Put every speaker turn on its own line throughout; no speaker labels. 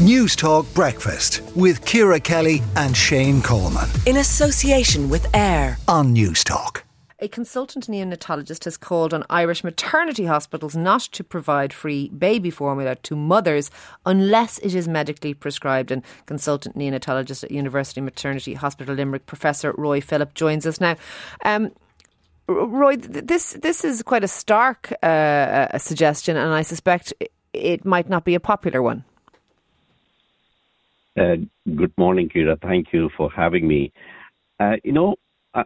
News Talk Breakfast with Ciara Kelly and Shane Coleman.
In association with AIR
on News Talk.
A consultant neonatologist has called on Irish maternity hospitals not to provide free baby formula to mothers unless it is medically prescribed. And consultant neonatologist at University Maternity Hospital Limerick, Professor Roy Philip, joins us now. Um, Roy, this this is quite a stark uh, suggestion, and I suspect it might not be a popular one.
Uh, good morning, Ciara. Thank you for having me. Uh, you know,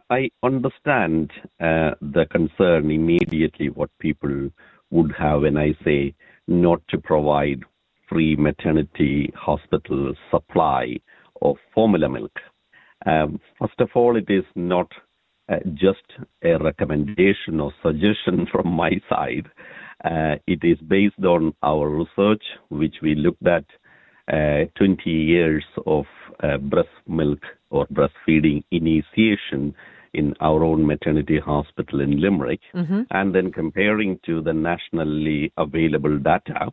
I, understand uh, the concern immediately what people would have when I say not to provide free maternity hospital supply of formula milk. Um, first of all, it is not just a recommendation or suggestion from my side. Uh, it is based on our research, which we looked at uh, 20 years of uh, breast milk or breastfeeding initiation in our own maternity hospital in Limerick, mm-hmm. and then comparing to the nationally available data,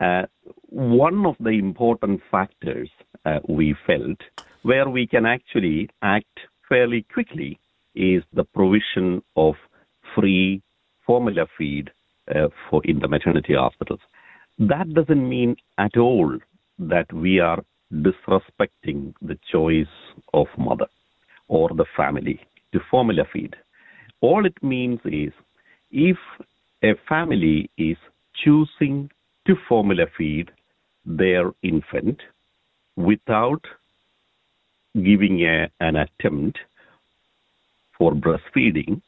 uh, one of the important factors uh, we felt where we can actually act fairly quickly is the provision of free formula feed uh, for in the maternity hospitals. That doesn't mean at all that we are disrespecting the choice of mother or the family to formula feed. All it means is if a family is choosing to formula feed their infant without giving a, an attempt for breastfeeding,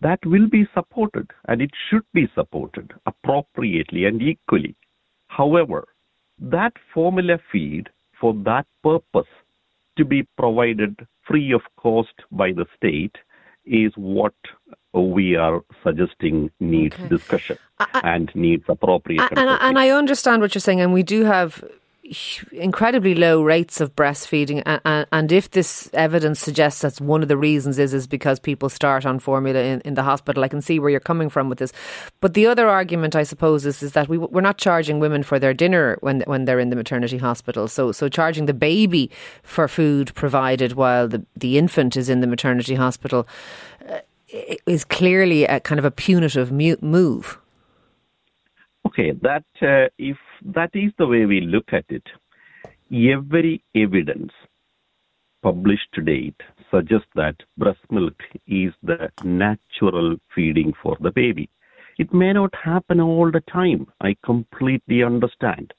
that will be supported and it should be supported appropriately and equally. However, that formula feed for that purpose to be provided free of cost by the state is what we are suggesting needs okay. discussion I, and needs appropriate.
And, and, I understand what you're saying, and we do have incredibly low rates of breastfeeding and, and, if this evidence suggests that one of the reasons is is because people start on formula in, in the hospital. I can see where you're coming from with this. But the other argument I suppose is, is that we, we're not charging women for their dinner when when they're in the maternity hospital. So so charging the baby for food provided while the, the infant is in the maternity hospital uh, is clearly a kind of a punitive move
Okay, that uh, if that is the way we look at it, every evidence published to date suggests that breast milk is the natural feeding for the baby. It may not happen all the time. I completely understand.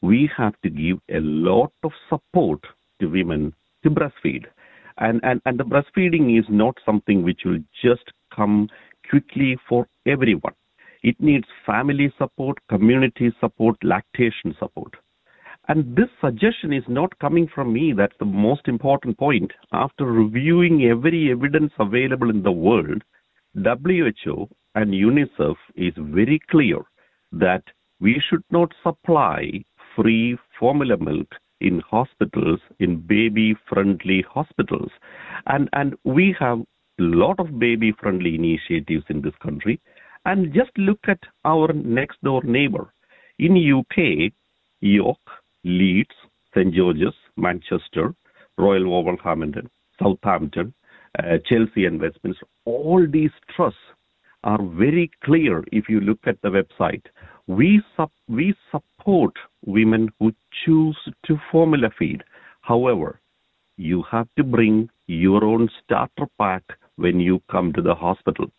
We have to give a lot of support to women to breastfeed. And, and, and the breastfeeding is not something which will just come quickly for everyone. It needs family support, community support, lactation support. And this suggestion is not coming from me. That's the most important point. After reviewing every evidence available in the world, WHO and UNICEF is very clear that we should not supply free formula milk in hospitals, in baby friendly hospitals. And, and we have a lot of baby friendly initiatives in this country. And just look at our next door neighbor. In UK, York, Leeds, St. George's, Manchester, Royal Wolverhampton, Southampton, uh, Chelsea and Westminster, all these trusts are very clear if you look at the website. We, sup- we support women who choose to formula feed. However, you have to bring your own starter pack when you come to the hospital.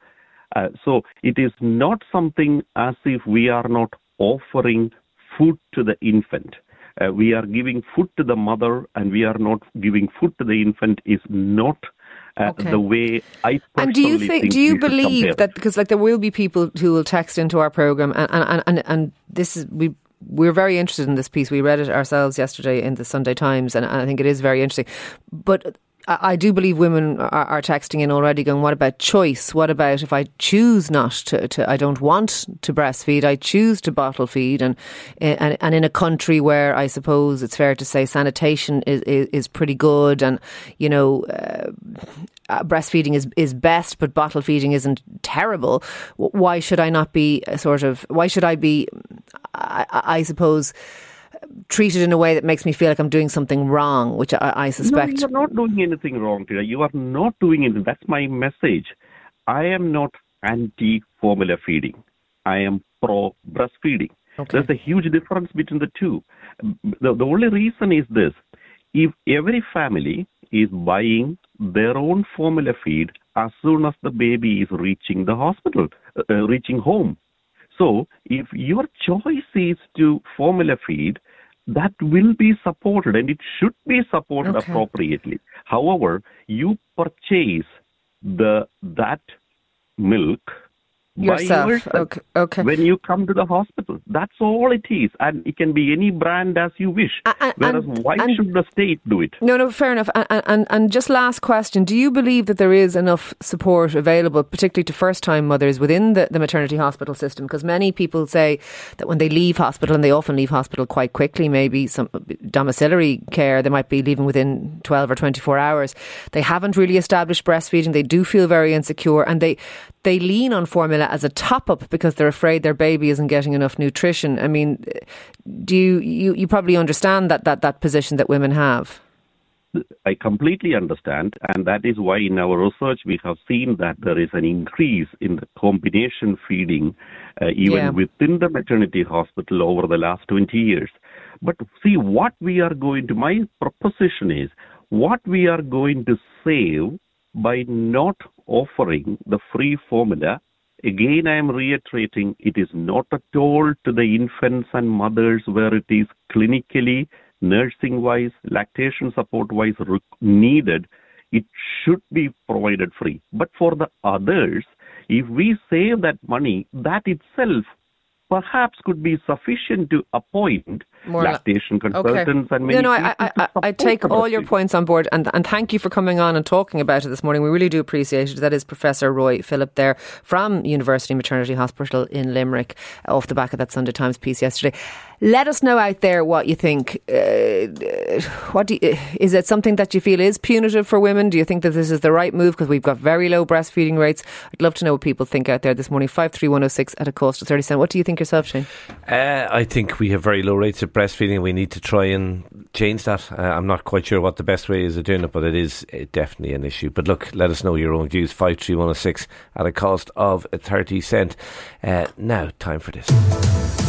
Uh, so it is not something as if we are not offering food to the infant. Uh, we are giving food to the mother and we are not giving food to the infant is not uh, okay. the way I think.
and do you think, think do you believe that because like there will be people who will text into our program and and and, and this is we we're very interested in this piece. We read it ourselves yesterday in the Sunday Times, and, I think it is very interesting. But I do believe women are, are, texting in already going, what about choice? What about if I choose not to, to, I don't want to breastfeed, I choose to bottle feed and, and, and in a country where I suppose it's fair to say sanitation is, is, is pretty good and, you know, uh, uh breastfeeding is, is best, but bottle feeding isn't terrible. Why should I not be sort of, why should I be, I, I suppose, treated in a way that makes me feel like I'm doing something wrong, which I, I suspect.
No, you're not doing anything wrong, Tina. You are not doing anything. That's my message. I am not anti formula feeding. I am pro breastfeeding. Okay. There's a huge difference between the two. The, the only reason is this if every family is buying their own formula feed as soon as the baby is reaching the hospital, uh reaching home. So if your choice is to formula feed, that will be supported and it should be supported okay. appropriately. However, you purchase the that milk
yourself. Okay. okay.
When you come to the hospital, that's all it is, and it can be any brand as you wish. And, Whereas, and, why and, should the state do it?
No, no, fair enough. And, and and just last question: Do you believe that there is enough support available, particularly to first-time mothers within the, the maternity hospital system? Because many people say that when they leave hospital, and they often leave hospital quite quickly, maybe some uh, domiciliary care, they might be leaving within twelve or twenty-four hours. They haven't really established breastfeeding. They do feel very insecure, and they they lean on formula as a top up because they're afraid their baby isn't getting enough nutrition. I mean, do you, you, you probably understand that, that, that position that women have?
I completely understand, and that is why in our research we have seen that there is an increase in the combination feeding uh, even yeah. within the maternity hospital over the last 20 years. But see, what we are going to, my proposition is, what we are going to save by not offering the free formula, again I am reiterating it is not at all to the infants and mothers where it is clinically, nursing wise, lactation support wise needed. It should be provided free. But for the others, if we save that money, that itself perhaps could be sufficient to appoint More lactation consultants okay. and
no, no, I, I, I take all your points on board and, and thank you for coming on and talking about it this morning. We really do appreciate it. That is Professor Roy Philip there from University Maternity Hospital in Limerick off the back of that Sunday Times piece yesterday. Let us know out there what you think. Uh, what you, is it something that you feel is punitive for women? Do you think that this is the right move because we've got very low breastfeeding rates? I'd love to know what people think out there this morning. Five three one zero six at a cost of thirty cent. What do you think yourself, Shane?
Uh, I think we have very low rates of breastfeeding. We need to try and change that. Uh, I'm not quite sure what the best way is of doing it, but it is uh, definitely an issue. But look, let us know your own views. Five three one zero six at a cost of thirty cent. Uh, now, time for this.